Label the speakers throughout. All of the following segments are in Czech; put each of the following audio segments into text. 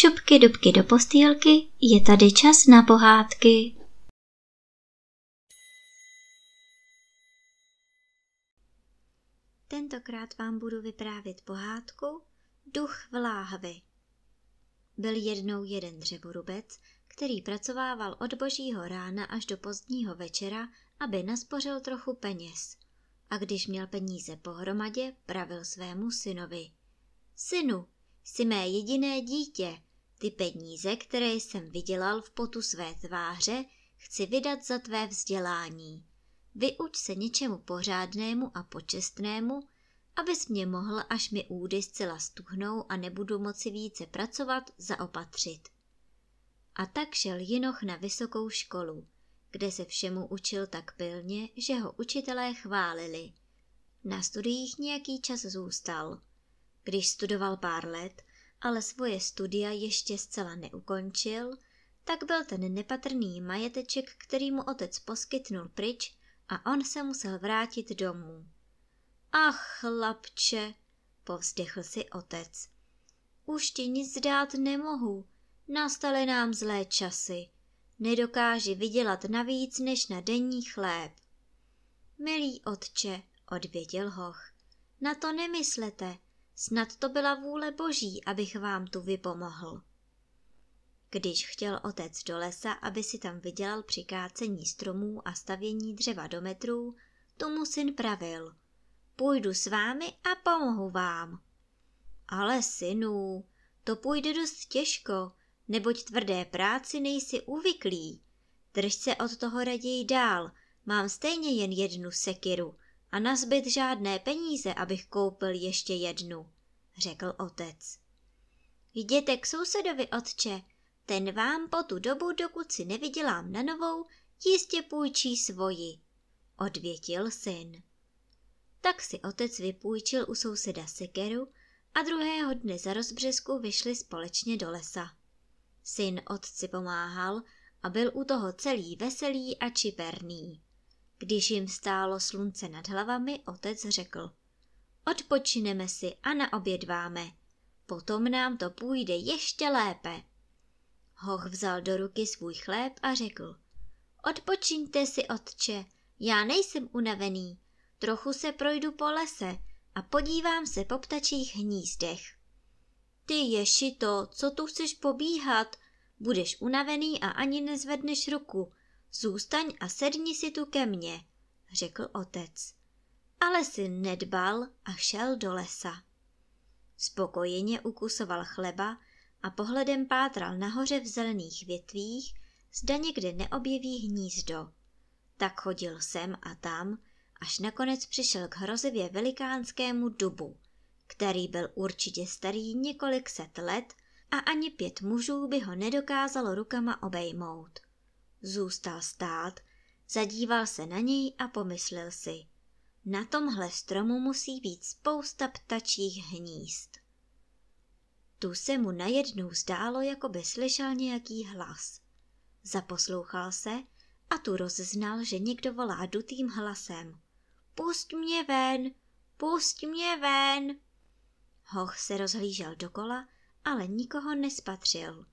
Speaker 1: šupky dubky do postýlky, je tady čas na pohádky. Tentokrát vám budu vyprávět pohádku Duch v láhvi. Byl jednou jeden dřevorubec, který pracovával od božího rána až do pozdního večera, aby naspořil trochu peněz. A když měl peníze pohromadě, pravil svému synovi. Synu, jsi mé jediné dítě. Ty peníze, které jsem vydělal v potu své tváře, chci vydat za tvé vzdělání. Vyuč se něčemu pořádnému a počestnému, abys mě mohl, až mi údy zcela stuhnou a nebudu moci více pracovat, zaopatřit. A tak šel Jinoch na vysokou školu, kde se všemu učil tak pilně, že ho učitelé chválili. Na studiích nějaký čas zůstal. Když studoval pár let, ale svoje studia ještě zcela neukončil, tak byl ten nepatrný majeteček, který mu otec poskytnul pryč a on se musel vrátit domů. Ach, chlapče, povzdechl si otec. Už ti nic dát nemohu, nastaly nám zlé časy. Nedokáži vydělat navíc než na denní chléb. Milý otče, odvěděl hoch, na to nemyslete, snad to byla vůle boží, abych vám tu vypomohl. Když chtěl otec do lesa, aby si tam vydělal při kácení stromů a stavění dřeva do metrů, tomu syn pravil. Půjdu s vámi a pomohu vám. Ale synu, to půjde dost těžko, neboť tvrdé práci nejsi uvyklý. Drž se od toho raději dál, mám stejně jen jednu sekiru a nazbyt žádné peníze, abych koupil ještě jednu, řekl otec. Jděte k sousedovi, otče, ten vám po tu dobu, dokud si nevydělám na novou, jistě půjčí svoji, odvětil syn. Tak si otec vypůjčil u souseda sekeru a druhého dne za rozbřesku vyšli společně do lesa. Syn otci pomáhal a byl u toho celý veselý a čiperný. Když jim stálo slunce nad hlavami, otec řekl. Odpočineme si a naobědváme. Potom nám to půjde ještě lépe. Hoch vzal do ruky svůj chléb a řekl. Odpočiňte si, otče, já nejsem unavený. Trochu se projdu po lese a podívám se po ptačích hnízdech. Ty ješi to, co tu chceš pobíhat? Budeš unavený a ani nezvedneš ruku. Zůstaň a sedni si tu ke mně, řekl otec. Ale syn nedbal a šel do lesa. Spokojeně ukusoval chleba a pohledem pátral nahoře v zelených větvích, zda někde neobjeví hnízdo. Tak chodil sem a tam, až nakonec přišel k hrozivě velikánskému dubu, který byl určitě starý několik set let a ani pět mužů by ho nedokázalo rukama obejmout. Zůstal stát, zadíval se na něj a pomyslel si, na tomhle stromu musí být spousta ptačích hnízd. Tu se mu najednou zdálo, jako by slyšel nějaký hlas. Zaposlouchal se a tu rozznal, že někdo volá dutým hlasem. Pust mě ven, pust mě ven. Hoch se rozhlížel dokola, ale nikoho nespatřil.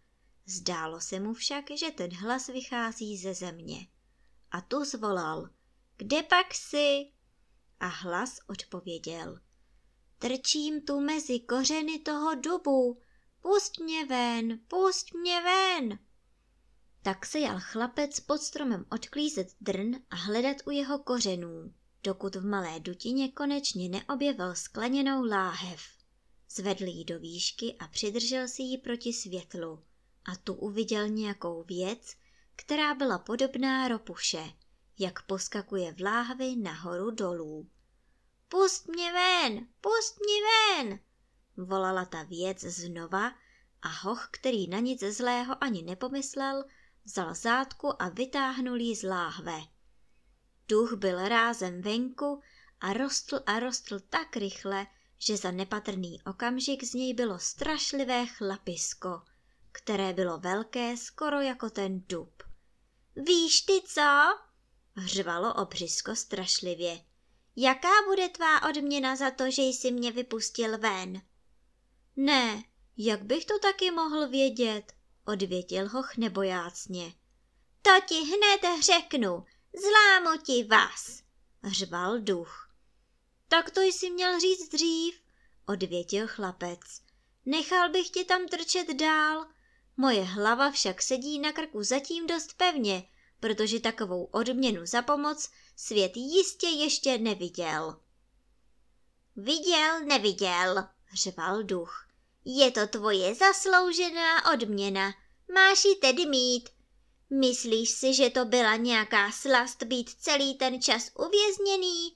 Speaker 1: Zdálo se mu však, že ten hlas vychází ze země. A tu zvolal, kde pak jsi? A hlas odpověděl, trčím tu mezi kořeny toho dubu, pust mě ven, pust mě ven. Tak se jal chlapec pod stromem odklízet drn a hledat u jeho kořenů dokud v malé dutině konečně neobjevil skleněnou láhev. Zvedl ji do výšky a přidržel si ji proti světlu. A tu uviděl nějakou věc, která byla podobná ropuše, jak poskakuje v láhvi nahoru dolů. Pust mě ven, pust mě ven, volala ta věc znova a hoch, který na nic zlého ani nepomyslel, vzal zátku a vytáhnul ji z láhve. Duch byl rázem venku a rostl a rostl tak rychle, že za nepatrný okamžik z něj bylo strašlivé chlapisko, které bylo velké skoro jako ten dub. Víš ty co? hřvalo obřisko strašlivě. Jaká bude tvá odměna za to, že jsi mě vypustil ven? Ne, Jak bych to taky mohl vědět? Odvětil hoch nebojácně. To ti hned řeknu, zlámu ti vás, řval duch. Tak to jsi měl říct dřív, odvětil chlapec. Nechal bych tě tam trčet dál. Moje hlava však sedí na krku zatím dost pevně, protože takovou odměnu za pomoc svět jistě ještě neviděl. Viděl, neviděl, řval duch. Je to tvoje zasloužená odměna. Máš ji tedy mít. Myslíš si, že to byla nějaká slast být celý ten čas uvězněný?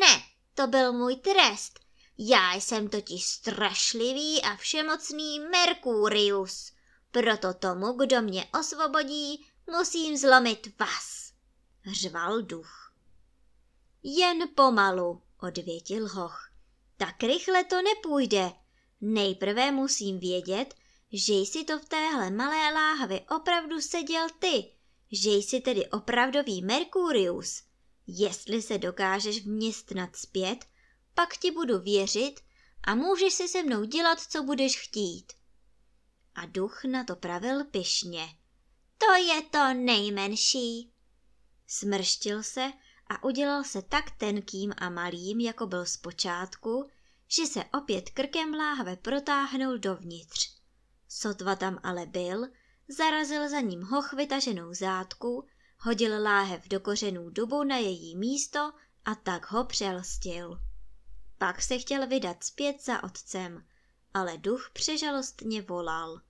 Speaker 1: Ne, to byl můj trest. Já jsem totiž strašlivý a všemocný Merkurius. Proto tomu, kdo mě osvobodí, musím zlomit vás. Řval duch. Jen pomalu, odvětil hoch. Tak rychle to nepůjde. Nejprve musím vědět, že jsi to v téhle malé láhvi opravdu seděl ty, že jsi tedy opravdový Merkurius. Jestli se dokážeš vměstnat zpět, pak ti budu věřit a můžeš si se mnou dělat, co budeš chtít. A duch na to pravil pyšně. To je to nejmenší. Smrštil se a udělal se tak tenkým a malým, jako byl zpočátku, že se opět krkem láhve protáhnul dovnitř. Sotva tam ale byl, zarazil za ním hoch vytaženou zátku, hodil láhev do kořenů dubu na její místo a tak ho přelstil. Pak se chtěl vydat zpět za otcem, ale duch přežalostně volal.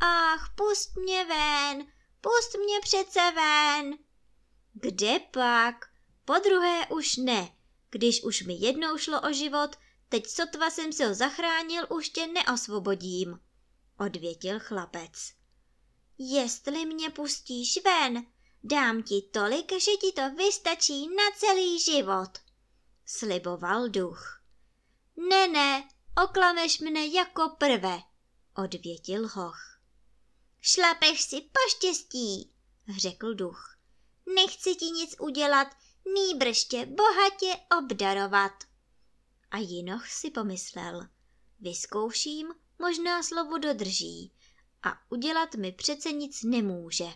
Speaker 1: Ach, pust mě ven, pust mě přece ven. Kde pak? Po druhé už ne. Když už mi jednou šlo o život, teď sotva jsem se ho zachránil, už tě neosvobodím, odvětil chlapec. Jestli mě pustíš ven, dám ti tolik, že ti to vystačí na celý život, sliboval duch. Ne, ne, oklameš mne jako prve, odvětil hoch. Šlapeš si poštěstí, řekl duch. Nechci ti nic udělat, nýbrž tě bohatě obdarovat. A Jinoch si pomyslel, vyzkouším, možná slovo dodrží a udělat mi přece nic nemůže.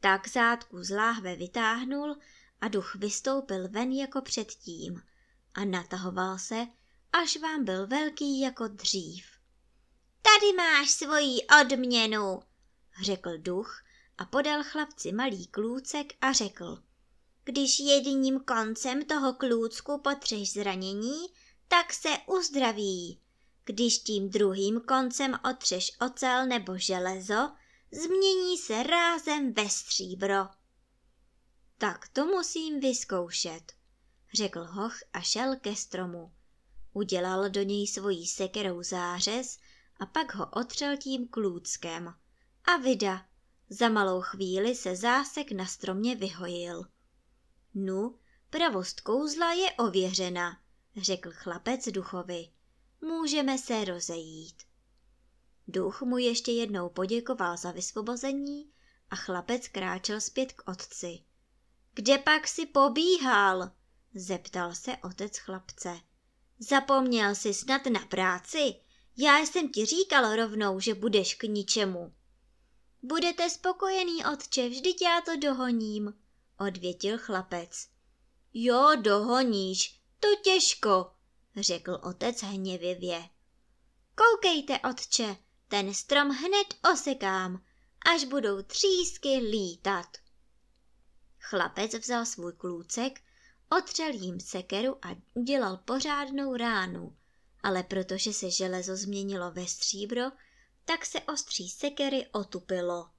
Speaker 1: Tak zátku z láhve vytáhnul a duch vystoupil ven jako předtím a natahoval se, až vám byl velký jako dřív. Tady máš svoji odměnu, řekl duch a podal chlapci malý klůcek a řekl. Když jedním koncem toho klůcku potřeš zranění, tak se uzdraví. Když tím druhým koncem otřeš ocel nebo železo, změní se rázem ve stříbro. Tak to musím vyzkoušet, řekl hoch a šel ke stromu. Udělal do něj svojí sekerou zářez a pak ho otřel tím klůckem. A vida, za malou chvíli se zásek na stromě vyhojil. Nu, pravost kouzla je ověřena, řekl chlapec duchovi. Můžeme se rozejít. Duch mu ještě jednou poděkoval za vysvobození a chlapec kráčel zpět k otci. Kde pak si pobíhal? zeptal se otec chlapce. Zapomněl jsi snad na práci? Já jsem ti říkal rovnou, že budeš k ničemu. Budete spokojený, otče, vždyť já to dohoním, odvětil chlapec. Jo, dohoníš, to těžko, řekl otec hněvivě. Koukejte, otče, ten strom hned osekám, až budou třísky lítat. Chlapec vzal svůj klůcek, otřel jim sekeru a udělal pořádnou ránu, ale protože se železo změnilo ve stříbro, tak se ostří sekery otupilo.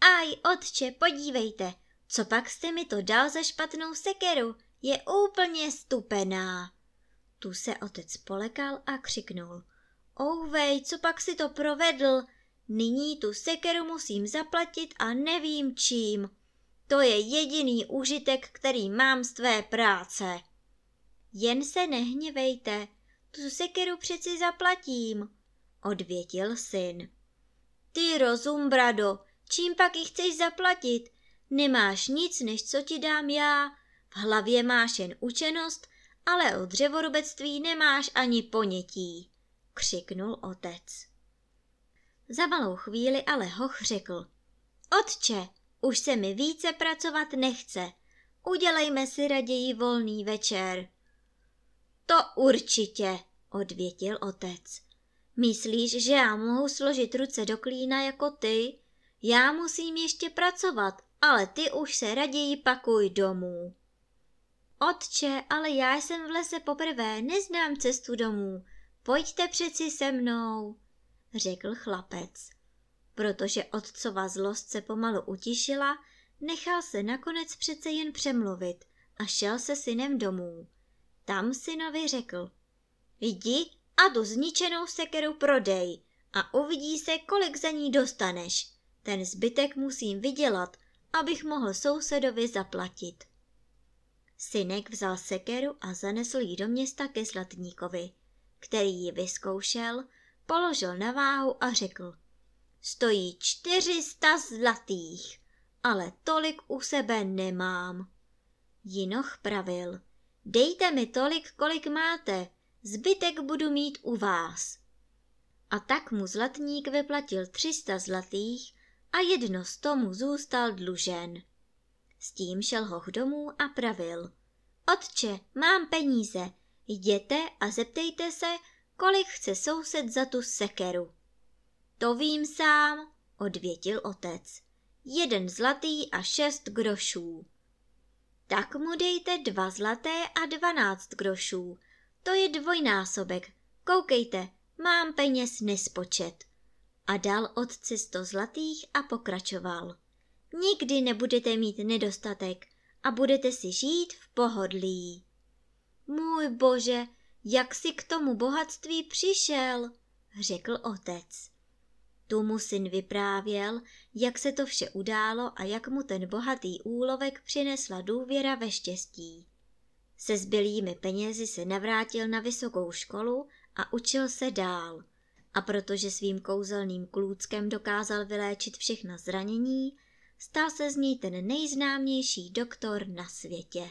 Speaker 1: Aj, otče, podívejte, co pak jste mi to dal za špatnou sekeru? Je úplně stupená. Tu se otec polekal a křiknul. Ouvej, co pak si to provedl? Nyní tu sekeru musím zaplatit a nevím čím. To je jediný užitek, který mám z tvé práce. Jen se nehněvejte, tu sekeru přeci zaplatím, odvětil syn. Ty rozum, brado, čím pak ji chceš zaplatit? Nemáš nic, než co ti dám já. V hlavě máš jen učenost, ale o dřevorubectví nemáš ani ponětí. křiknul otec. Za malou chvíli ale hoch řekl. Otče, už se mi více pracovat nechce. Udělejme si raději volný večer. To určitě, odvětil otec. Myslíš, že já mohu složit ruce do klína jako ty? Já musím ještě pracovat, ale ty už se raději pakuj domů. Otče, ale já jsem v lese poprvé, neznám cestu domů. Pojďte přeci se mnou, řekl chlapec. Protože otcova zlost se pomalu utišila, nechal se nakonec přece jen přemluvit a šel se synem domů. Tam synovi řekl, jdi a tu zničenou sekeru prodej a uvidí se, kolik za ní dostaneš. Ten zbytek musím vydělat, abych mohl sousedovi zaplatit. Synek vzal sekeru a zanesl ji do města ke zlatníkovi, který ji vyzkoušel, položil na váhu a řekl. Stojí čtyřista zlatých, ale tolik u sebe nemám. Jinoch pravil. Dejte mi tolik, kolik máte, zbytek budu mít u vás. A tak mu zlatník vyplatil třista zlatých a jedno z tomu zůstal dlužen. S tím šel hoch domů a pravil. Otče, mám peníze, jděte a zeptejte se, kolik chce soused za tu sekeru. To vím sám, odvětil otec. Jeden zlatý a šest grošů. Tak mu dejte dva zlaté a dvanáct grošů. To je dvojnásobek. Koukejte, mám peněz nespočet. A dal otci sto zlatých a pokračoval. Nikdy nebudete mít nedostatek a budete si žít v pohodlí. Můj bože, jak si k tomu bohatství přišel, řekl otec. Tu mu syn vyprávěl, jak se to vše událo a jak mu ten bohatý úlovek přinesla důvěra ve štěstí. Se zbylými penězi se navrátil na vysokou školu a učil se dál. A protože svým kouzelným klůckem dokázal vyléčit všechna zranění, stal se z něj ten nejznámější doktor na světě.